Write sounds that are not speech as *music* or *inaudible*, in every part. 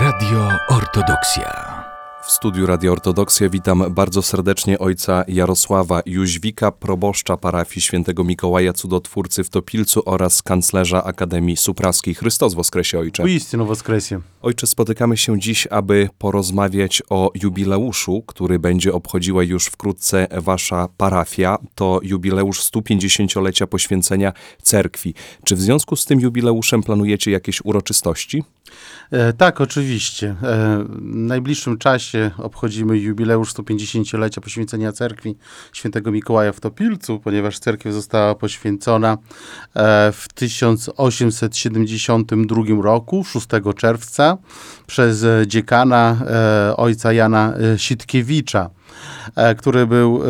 Radio Ortodoksja. W studiu Radio Ortodoksja witam bardzo serdecznie ojca Jarosława Jóźwika, proboszcza parafii świętego Mikołaja Cudotwórcy w Topilcu oraz kanclerza Akademii Supraskiej. Chrystos Woskresie, ojcze. Uistinu Woskresie. Ojcze, spotykamy się dziś, aby porozmawiać o jubileuszu, który będzie obchodziła już wkrótce wasza parafia. To jubileusz 150-lecia poświęcenia cerkwi. Czy w związku z tym jubileuszem planujecie jakieś uroczystości? E, tak, oczywiście. E, w najbliższym czasie obchodzimy jubileusz 150-lecia poświęcenia cerkwi świętego Mikołaja w Topilcu, ponieważ cerkiew została poświęcona e, w 1872 roku, 6 czerwca, przez dziekana e, ojca Jana e, Sitkiewicza, e, który był e,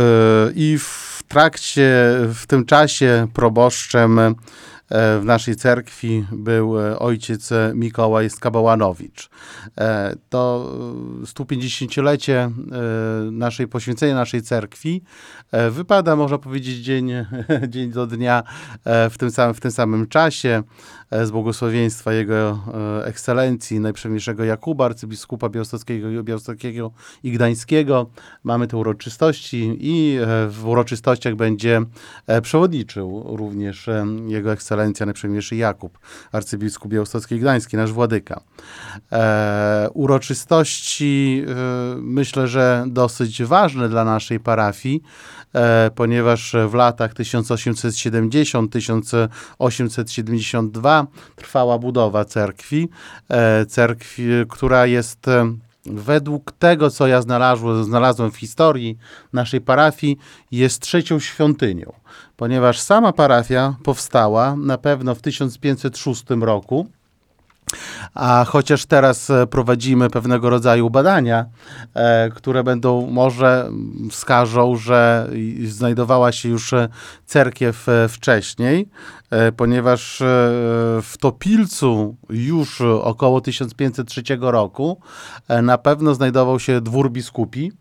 i w trakcie, w tym czasie proboszczem e, w naszej cerkwi był e, ojciec Mikołaj Skabałanowicz. E, To e, 150-lecie e, naszej poświęcenia naszej cerkwi e, wypada, można powiedzieć, dzień, *laughs* dzień do dnia e, w tym samym, w tym samym czasie e, z błogosławieństwa Jego e, Ekscelencji, najprzemiejszego Jakuba, arcybiskupa białostockiego, białostockiego i gdańskiego. Mamy te uroczystości i e, w uroczystościach będzie e, przewodniczył również e, Jego Ekscelencja, najprzemiejszy Jakub, arcybiskup białostocki gdański, nasz władyka. E, uroczystości e, myślę, że dosyć ważne dla naszej parafii, e, ponieważ w latach 1870-1872 trwała budowa cerkwi, e, cerkwi, która jest według tego, co ja znalazłem, znalazłem w historii naszej parafii, jest trzecią świątynią, ponieważ sama parafia powstała na pewno w 1506 roku. A chociaż teraz e, prowadzimy pewnego rodzaju badania, e, które będą może wskażą, że znajdowała się już e, cerkiew wcześniej, ponieważ e, w Topilcu już e, około 1503 roku e, na pewno znajdował się dwór biskupi,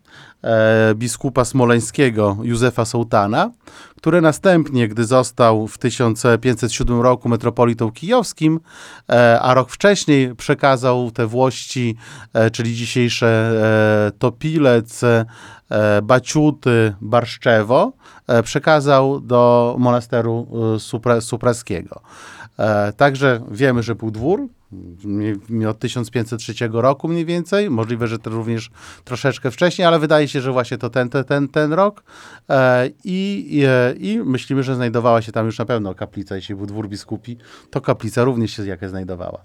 e, biskupa smoleńskiego Józefa Sołtana, który następnie, gdy został w 1507 roku metropolitą kijowskim, e, a rok wcześniej przekazał te włości, e, czyli dzisiejsze e, Topilec, e, Baciuty, Barszczewo, e, przekazał do monasteru e, Supra, Supraskiego. E, Także wiemy, że był dwór, od 1503 roku mniej więcej, możliwe, że to również troszeczkę wcześniej, ale wydaje się, że właśnie to ten, ten, ten, rok E, i, e, i myślimy, że znajdowała się tam już na pewno kaplica, jeśli był dwór biskupi, to kaplica również się jaka znajdowała.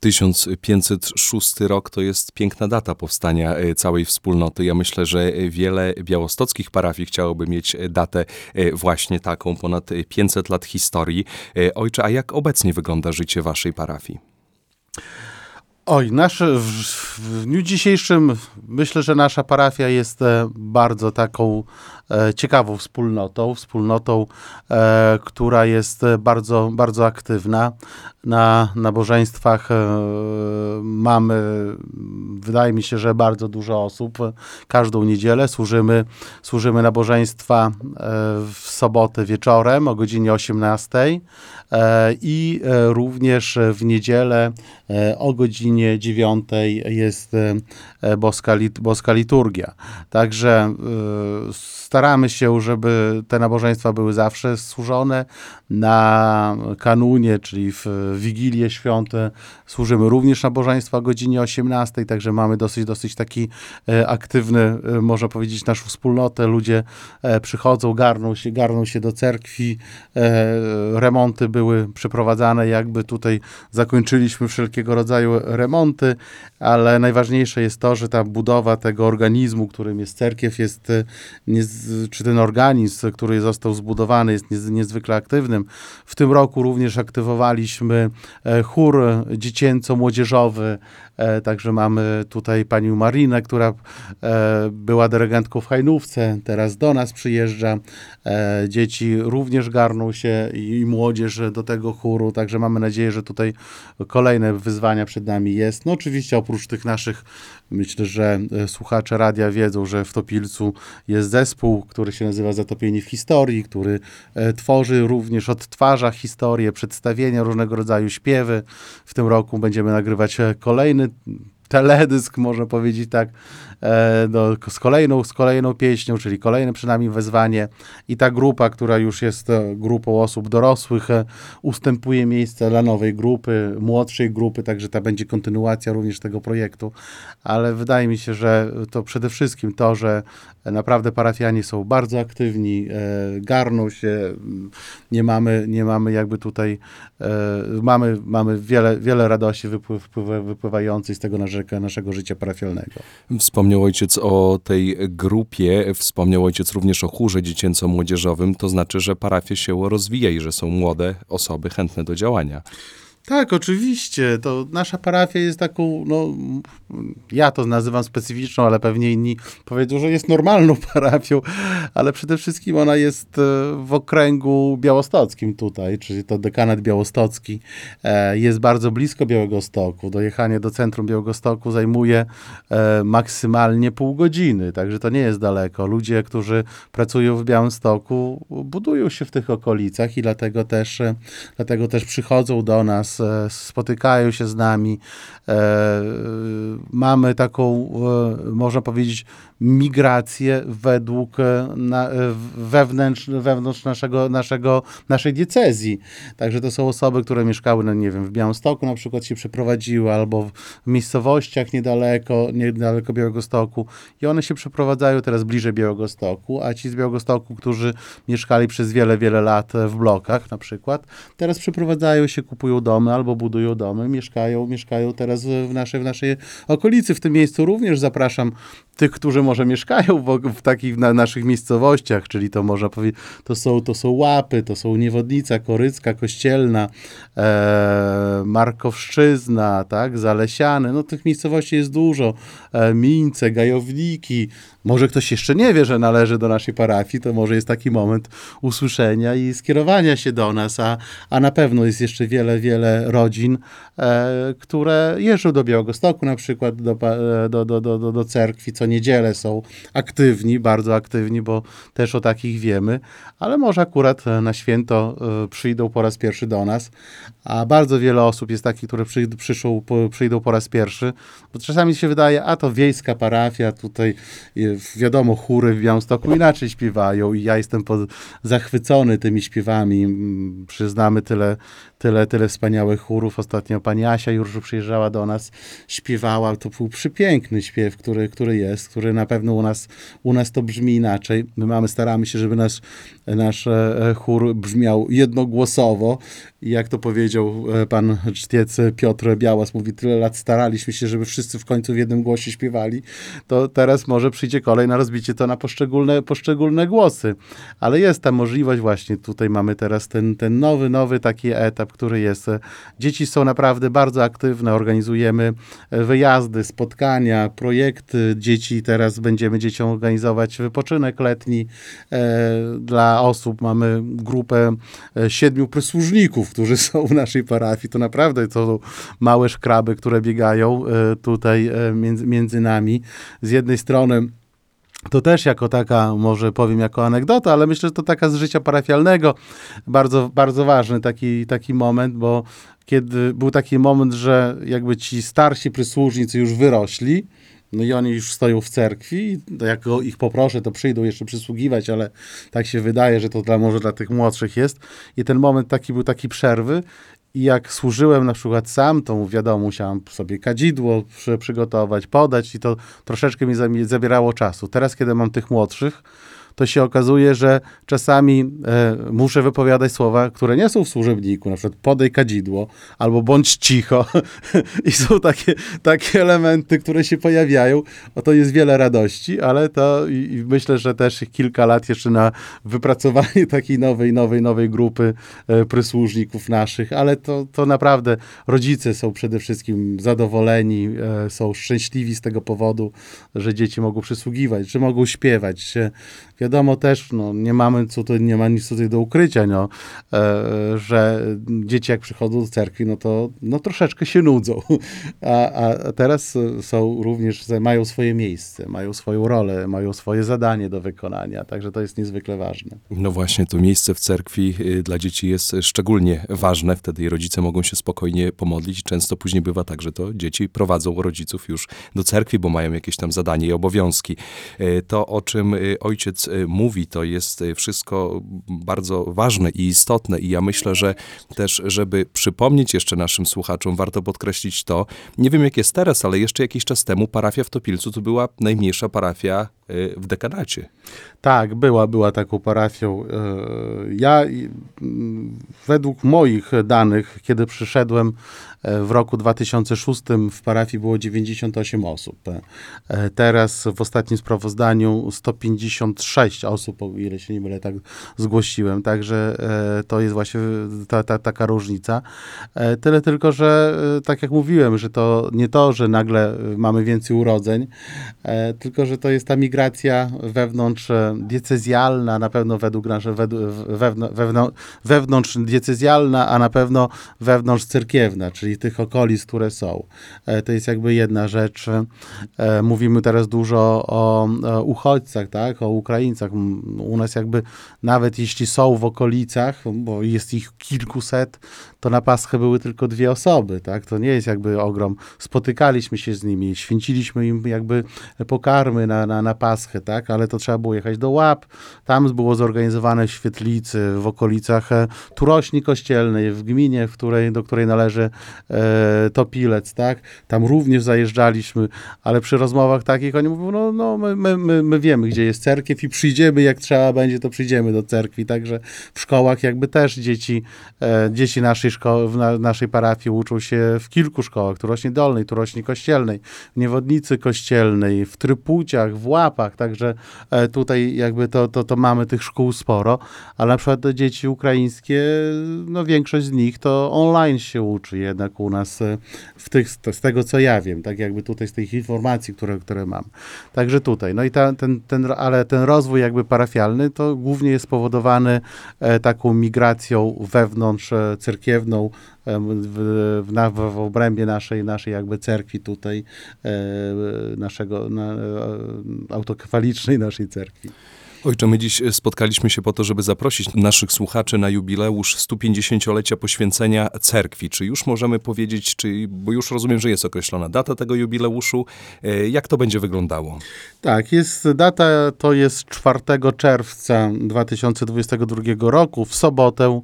1506 rok to jest piękna data powstania e, całej wspólnoty. Ja myślę, że e, wiele białostockich parafii chciałoby mieć e, datę właśnie taką, ponad e, 500 lat historii. Ojcze, a jak obecnie wygląda życie waszej parafii? Oj, nasz, w, w dniu dzisiejszym myślę, że nasza parafia jest bardzo taką e, ciekawą wspólnotą, wspólnotą, e, która jest bardzo, bardzo aktywna. Na nabożeństwach e, mamy, wydaje mi się, że bardzo dużo osób. Każdą niedzielę służymy, służymy nabożeństwa e, w sobotę wieczorem o godzinie 18 e, i również w niedzielę o godzinie 9 jest boska, lit, boska liturgia. Także staramy się, żeby te nabożeństwa były zawsze służone. Na kanunie, czyli w Wigilię Świąt służymy również nabożeństwa o godzinie 18, także mamy dosyć, dosyć taki e, aktywny, e, można powiedzieć, naszą wspólnotę. Ludzie e, przychodzą, garną się, garną się do cerkwi. Remonty były przeprowadzane, jakby tutaj zakończyliśmy wszelkiego rodzaju remonty, ale najważniejsze jest to, że ta budowa tego organizmu, którym jest cerkiew, jest, czy ten organizm, który został zbudowany, jest niez- niezwykle aktywnym. W tym roku również aktywowaliśmy e, chór dziecięco-młodzieżowy, e, także mamy tutaj panią Marinę, która e, była dyrygentką w Hajnówce, teraz do nas przyjeżdża. Dzieci również garną się i młodzież do tego chóru, także mamy nadzieję, że tutaj kolejne wyzwania przed nami jest. No oczywiście oprócz tych naszych, myślę, że e, słuchacze radia wiedzą, że w Topilcu jest zespół, który się nazywa Zatopieni w historii, który e, tworzy również, odtwarza historię, przedstawienia, różnego rodzaju śpiewy. W tym roku będziemy nagrywać e, kolejny teledysk, można powiedzieć tak, e, do, z, kolejną, z kolejną pieśnią, czyli kolejne przynajmniej wezwanie. I ta grupa, która już jest e, grupą osób dorosłych, e, ustępuje miejsce dla nowej grupy, młodszej grupy, także ta będzie kontynuacja również tego projektu, ale wydaje mi się, że to przede wszystkim to, że naprawdę parafianie są bardzo aktywni, garną się, mm, nie mamy, nie mamy jakby tutaj, mamy, mamy wiele, wiele radości wypływ, wypływającej z tego naszego, naszego życia parafialnego. Wspomniał ojciec o tej grupie, wspomniał ojciec również o chórze dziecięco-młodzieżowym, to znaczy, że parafia się rozwija i że są młode osoby chętne do działania. Tak, oczywiście. To nasza parafia jest taką, no, ja to nazywam specyficzną, ale pewnie inni powiedzą, że jest normalną *laughs* parafią, ale przede wszystkim ona jest e, w okręgu białostockim tutaj, czyli to dekanat białostocki. E, jest bardzo blisko Białego Stoku. Dojechanie do centrum Białego Stoku zajmuje e, maksymalnie pół godziny, także to nie jest daleko. Ludzie, którzy pracują w Białymstoku, budują się w tych okolicach i dlatego też, dlatego też przychodzą do nas E, spotykają się z nami. E, mamy taką, e, można powiedzieć, migrację według na, wewnętrz, wewnątrz naszego, naszego, naszej diecezji. Także to są osoby, które mieszkały, no nie wiem, w Białymstoku na przykład się przeprowadziły, albo w miejscowościach niedaleko, niedaleko Białegostoku i one się przeprowadzają teraz bliżej Białegostoku, a ci z Białegostoku, którzy mieszkali przez wiele, wiele lat w blokach na przykład, teraz przeprowadzają się, kupują domy albo budują domy, mieszkają, mieszkają teraz w naszej, w naszej okolicy. W tym miejscu również zapraszam tych, którzy może mieszkają w, w takich na naszych miejscowościach, czyli to można powiedzieć, to są, to są Łapy, to są Niewodnica, Korycka, Kościelna, e, Markowszczyzna, tak, Zalesiany, no tych miejscowości jest dużo, e, Mińce, Gajowniki, może ktoś jeszcze nie wie, że należy do naszej parafii, to może jest taki moment usłyszenia i skierowania się do nas, a, a na pewno jest jeszcze wiele, wiele rodzin, e, które jeżdżą do Białegostoku na przykład, do, e, do, do, do, do cerkwi, co niedzielę są aktywni, bardzo aktywni, bo też o takich wiemy, ale może akurat na święto e, przyjdą po raz pierwszy do nas, a bardzo wiele osób jest takich, które przyjdą, przyszło, przyjdą po raz pierwszy, bo czasami się wydaje, a to wiejska parafia, tutaj wiadomo, chóry w Białymstoku inaczej śpiewają i ja jestem pod, zachwycony tymi śpiewami. Mm, przyznamy tyle, tyle, tyle wspaniałych chórów. Ostatnio pani Asia już przyjeżdżała do nas, śpiewała. To był przepiękny śpiew, który, który jest, który na pewno u nas, u nas to brzmi inaczej. My mamy, staramy się, żeby nasz, nasz e, chór brzmiał jednogłosowo. I jak to powiedział e, pan cztiec Piotr Białas, mówi, tyle lat staraliśmy się, żeby wszyscy w końcu w jednym głosie śpiewali, to teraz może przyjdzie kolej na rozbicie to na poszczególne, poszczególne głosy. Ale jest ta możliwość właśnie, tutaj mamy teraz ten, ten nowy, nowy taki etap, który jest. Dzieci są naprawdę bardzo aktywne, organizujemy wyjazdy, spotkania, projekty dzieci. Teraz będziemy dzieciom organizować wypoczynek letni e, dla osób. Mamy grupę e, siedmiu przysłużników, którzy *laughs* są w naszej parafii. To naprawdę to są małe szkraby, które biegają e, tutaj e, między, między nami. Z jednej strony to też jako taka, może powiem jako anegdota, ale myślę, że to taka z życia parafialnego, bardzo, bardzo ważny taki, taki moment, bo kiedy był taki moment, że jakby ci starsi przysłużnicy już wyrośli, no i oni już stoją w cerkwi, jak ich poproszę, to przyjdą jeszcze przysługiwać, ale tak się wydaje, że to dla, może dla tych młodszych jest. I ten moment taki był taki przerwy i jak służyłem na przykład sam, to wiadomo, musiałem sobie kadzidło przygotować, podać i to troszeczkę mi zabierało czasu. Teraz, kiedy mam tych młodszych, to się okazuje, że czasami e, muszę wypowiadać słowa, które nie są w służebniku, na przykład podej kadzidło albo bądź cicho *laughs* i są takie, takie elementy, które się pojawiają. O to jest wiele radości, ale to i, i myślę, że też kilka lat jeszcze na wypracowanie *laughs* takiej nowej, nowej, nowej grupy e, naszych, ale to, to naprawdę rodzice są przede wszystkim zadowoleni, e, są szczęśliwi z tego powodu, że dzieci mogą przysługiwać, że mogą śpiewać. Wiadomo, wiadomo też, no, nie mamy co nie ma nic tutaj do ukrycia, no, e, że dzieci jak przychodzą do cerkwi, no to no, troszeczkę się nudzą. A, a teraz są również, mają swoje miejsce, mają swoją rolę, mają swoje zadanie do wykonania, także to jest niezwykle ważne. No właśnie, to miejsce w cerkwi y, dla dzieci jest szczególnie ważne. Wtedy rodzice mogą się spokojnie pomodlić. Często później bywa tak, że to dzieci prowadzą rodziców już do cerkwi, bo mają jakieś tam zadanie i obowiązki. Y, To, o czym y, ojciec y, mówi, to jest y, wszystko bardzo ważne i istotne. I ja myślę, że też, żeby przypomnieć jeszcze naszym słuchaczom, warto podkreślić to, nie wiem jak jest teraz, ale jeszcze jakiś czas temu parafia w Topilcu to była najmniejsza parafia y, w dekanacie. Tak, była, była taką parafią. Ja według moich danych, kiedy przyszedłem w roku 2006 w parafii było 98 osób. E, Teraz w ostatnim sprawozdaniu 156 osób, o ile się nie mylę, tak zgłosiłem. Także e, to jest właśnie ta, ta, taka różnica. E, Tyle tylko, że tak jak mówiłem, że to nie to, że nagle mamy więcej urodzeń, tylko że to jest ta migracja wewnątrz diecezjalna, na pewno według naszej, wewnątrz, wewnątrz, diecezjalna, a na pewno wewnątrz cerkiewna, czyli tych okolic, które są. E, To jest jakby jedna rzecz. E, Mówimy teraz dużo o, uchodźcach, tak, o Ukraińcach. U nas jakby nawet jeśli są w okolicach, bo jest ich kilkuset, to na Paschę były tylko dwie osoby, tak? To nie jest jakby ogrom. Spotykaliśmy się z nimi, święciliśmy im jakby pokarmy na, na, na Paschę, tak? Ale to trzeba było jechać do Łap. Tam było zorganizowane w świetlicy w okolicach e, Turośni Kościelnej, w gminie, w której, do której należy e, Topilec, tak? Tam również zajeżdżaliśmy, ale przy rozmowach takich oni mówią, no, no my, my, my, my wiemy, gdzie jest cerkiew i przyjdziemy, jak trzeba będzie, to przyjdziemy do cerkwi. Także w szkołach jakby też dzieci, e, dzieci naszej szkoły, w na, naszej parafii uczą się w kilku szkołach, Turośni Dolnej, Turośni Kościelnej, w Niewodnicy Kościelnej, w Trypuciach, w Łapach, także e, tutaj jakby to, to, to mamy tych szkół sporo, ale na przykład dzieci ukraińskie, no większość z nich to online się uczy jednak u nas e, w tych, z tego co ja wiem, tak jakby tutaj z tych informacji, które, które mam. Także tutaj, no i ta, ten, ten, ale ten rozwój jakby parafialny to głównie jest spowodowany e, taką migracją wewnątrz e, w, w, w obrębie naszej, naszej jakby cerkwi tutaj, e, naszego, na, e, autokefalicznej naszej cerkwi. Ojcze, my dziś spotkaliśmy się po to, żeby zaprosić naszych słuchaczy na jubileusz 150-lecia poświęcenia cerkwi. Czy już możemy powiedzieć, czy, bo już rozumiem, że jest określona data tego jubileuszu, e, jak to będzie wyglądało? Tak, jest data, to jest 4 czerwca 2022 roku, w sobotę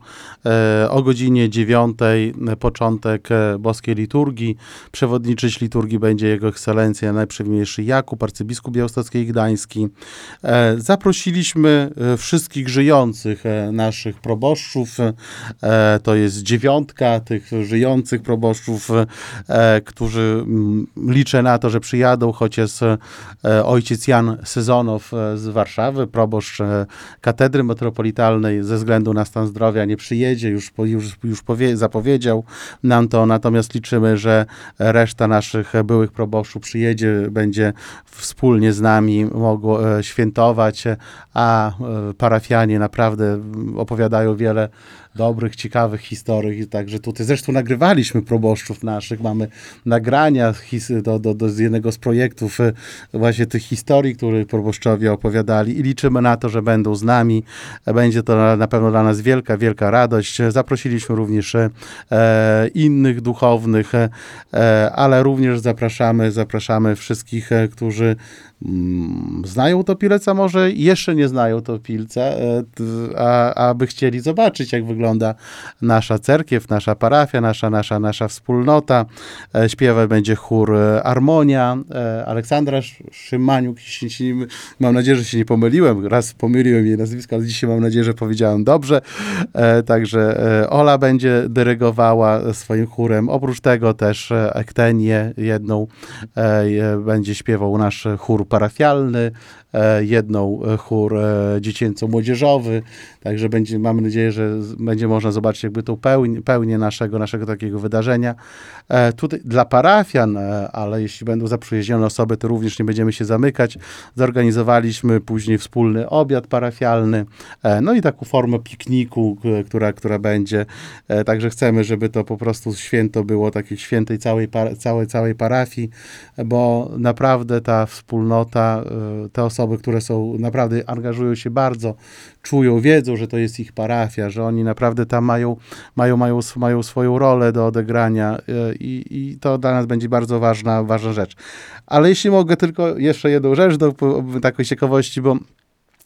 e, o godzinie 9, e, początek e, boskiej liturgii. Przewodniczyć liturgii będzie Jego Ekscelencja Najprzewniejszy Jakub, arcybiskup białostocki i gdański. E, zaprosiliśmy e, wszystkich żyjących e, naszych proboszczów, e, to jest dziewiątka tych żyjących proboszczów, którzy mm, liczę na to, że przyjadą, e, ojciec Jan Sezonow z Warszawy, proboszcz katedry metropolitalnej, ze względu na stan zdrowia nie przyjedzie, już, już, już powie, zapowiedział nam to, natomiast liczymy, że reszta naszych byłych proboszczów przyjedzie, będzie wspólnie z nami mogło świętować, a e, parafianie naprawdę opowiadają wiele dobrych, ciekawych historii, także tutaj zresztą nagrywaliśmy proboszczów naszych, mamy nagrania his- do, do, do z jednego z projektów e, właśnie tych historii, które proboszczowie opowiadali i liczymy na to, że będą z nami. E, Będzie to na, na pewno dla nas wielka, wielka radość. Zaprosiliśmy również e, e, innych duchownych, e, ale również zapraszamy, zapraszamy wszystkich, e, którzy mm, znają Topilca, może jeszcze nie znają Topilca, a, a by chcieli zobaczyć, jak wygląda nasza cerkiew, nasza parafia, nasza, nasza, nasza wspólnota. E, Śpiewać będzie chór e, Armonia, e, Aleksandra Sz- Szymaniuk, mam nadzieję, że się nie pomyliłem, raz pomyliłem jej nazwisko, ale dzisiaj mam nadzieję, że powiedziałem dobrze. Także Ola będzie dyrygowała swoim chórem. Oprócz tego też Ektenię jedną będzie śpiewał nasz chór parafialny, jedną e, chór e, dziecięco-młodzieżowy, także będzie, mam nadzieję, że będzie można zobaczyć jakby tą pełnię, pełnię naszego, naszego takiego wydarzenia. E, tutaj dla parafian, e, ale jeśli będą zaprzyjaźnione osoby, to również nie będziemy się zamykać. Zorganizowaliśmy później wspólny obiad parafialny, e, no i taką formę pikniku, która, która będzie. E, Także chcemy, żeby to po prostu święto było takiej świętej całej, całej, całej parafii, bo naprawdę ta wspólnota, e, te osoby, które są, naprawdę angażują się bardzo, czują, wiedzą, że to jest ich parafia, że oni naprawdę tam mają, mają, mają, mają swoją rolę do odegrania e, i, i to dla nas będzie bardzo ważna, ważna rzecz. Ale jeśli mogę tylko jeszcze jedną rzecz do takiej ciekawości, bo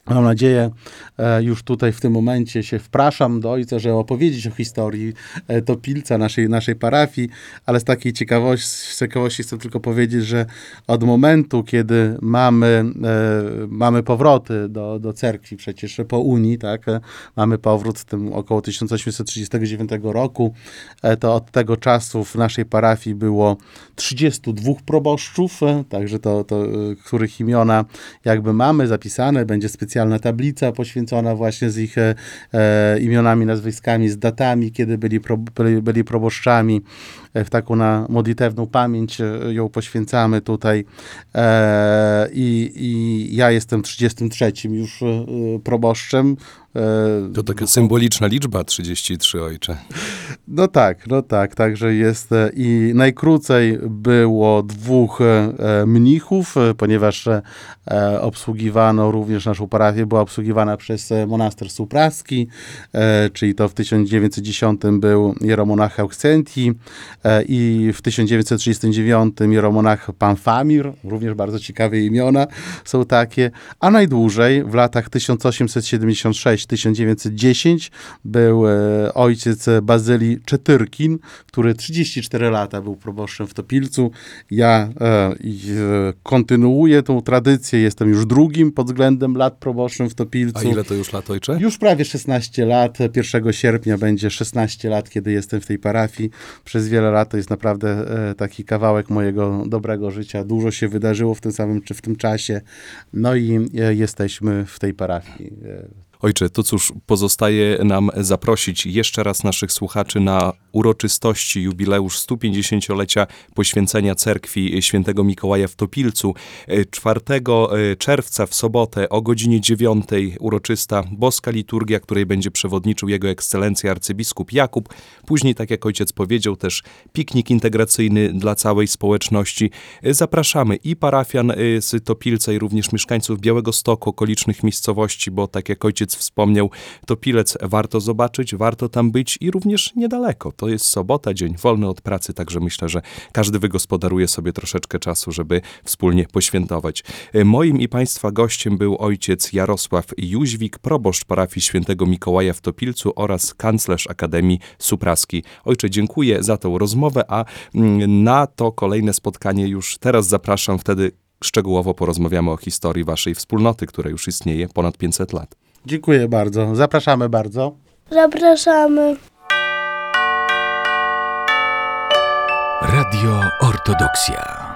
Mam nadzieję, e, już tutaj w tym momencie się wpraszam do ojca, żeby opowiedzieć o historii e, Topilca, naszej, naszej parafii, ale z takiej ciekawości, z ciekawości chcę tylko powiedzieć, że od momentu, kiedy mamy, e, mamy powroty do, do cerkwi, przecież po Unii, tak, mamy powrót w tym około 1839 roku, to od tego czasu w naszej parafii było 32 proboszczów, także to, to których imiona jakby mamy zapisane, będzie specjalna tablica poświęcona właśnie z ich e, e, imionami, nazwiskami, z datami, kiedy byli, pro, byli, byli proboszczami. E, w taką na modlitewną pamięć ją poświęcamy tutaj. I, I ja jestem 33 już proboszczem. E, To taka symboliczna liczba, 33 ojcze. no tak, no tak, także jest e, i najkrócej było dwóch e, mnichów, ponieważ obsługiwano również naszą parafię, była obsługiwana przez monaster Supraski, czyli to w 1910 był jeromonach Auxenti i w 1939 jeromonach Pamfamir, również bardzo ciekawe imiona są takie, a najdłużej w latach 1876-1910 był e, ojciec Bazylii Czetyrkin, który 34 lata był proboszczem w Topilcu. Ja e, e, kontynuuję tą tradycję, jestem już drugim pod względem lat proboszczem w A Topilcu. ile to już lat, ojcze? Już prawie 16 lat. 1 sierpnia będzie 16 lat, kiedy jestem w tej parafii. Przez wiele lat to jest naprawdę taki kawałek mojego dobrego życia. Dużo się wydarzyło w tym samym czy w tym czasie. No i jesteśmy w tej parafii. Ojcze, to cóż, pozostaje nam zaprosić jeszcze raz naszych słuchaczy na uroczystości jubileusz 150-lecia poświęcenia cerkwi świętego Mikołaja w Topilcu. E, 4 e, czerwca w sobotę o godzinie 9 uroczysta boska liturgia, której będzie przewodniczył jego ekscelencja arcybiskup Jakub. Później, tak jak ojciec powiedział, też piknik integracyjny dla całej społeczności. E, Zapraszamy i parafian e, z Topilca i również mieszkańców Białego Stoku, okolicznych miejscowości, bo tak jak ojciec wspomniał, Topilec warto zobaczyć, warto tam być i również niedaleko. To jest sobota, dzień wolny od pracy, także myślę, że każdy wygospodaruje sobie troszeczkę czasu, żeby wspólnie poświętować. E, Moim i Państwa gościem był ojciec Jarosław Jóźwik, proboszcz parafii świętego Mikołaja w Topilcu oraz kanclerz Akademii Supraski. Ojcze, dziękuję za tą rozmowę, a mm, na to kolejne spotkanie już teraz zapraszam, wtedy szczegółowo porozmawiamy o historii Waszej wspólnoty, która już istnieje ponad 500 lat. Dziękuję bardzo. Zapraszamy bardzo. Zapraszamy. Radio Ortodoksja.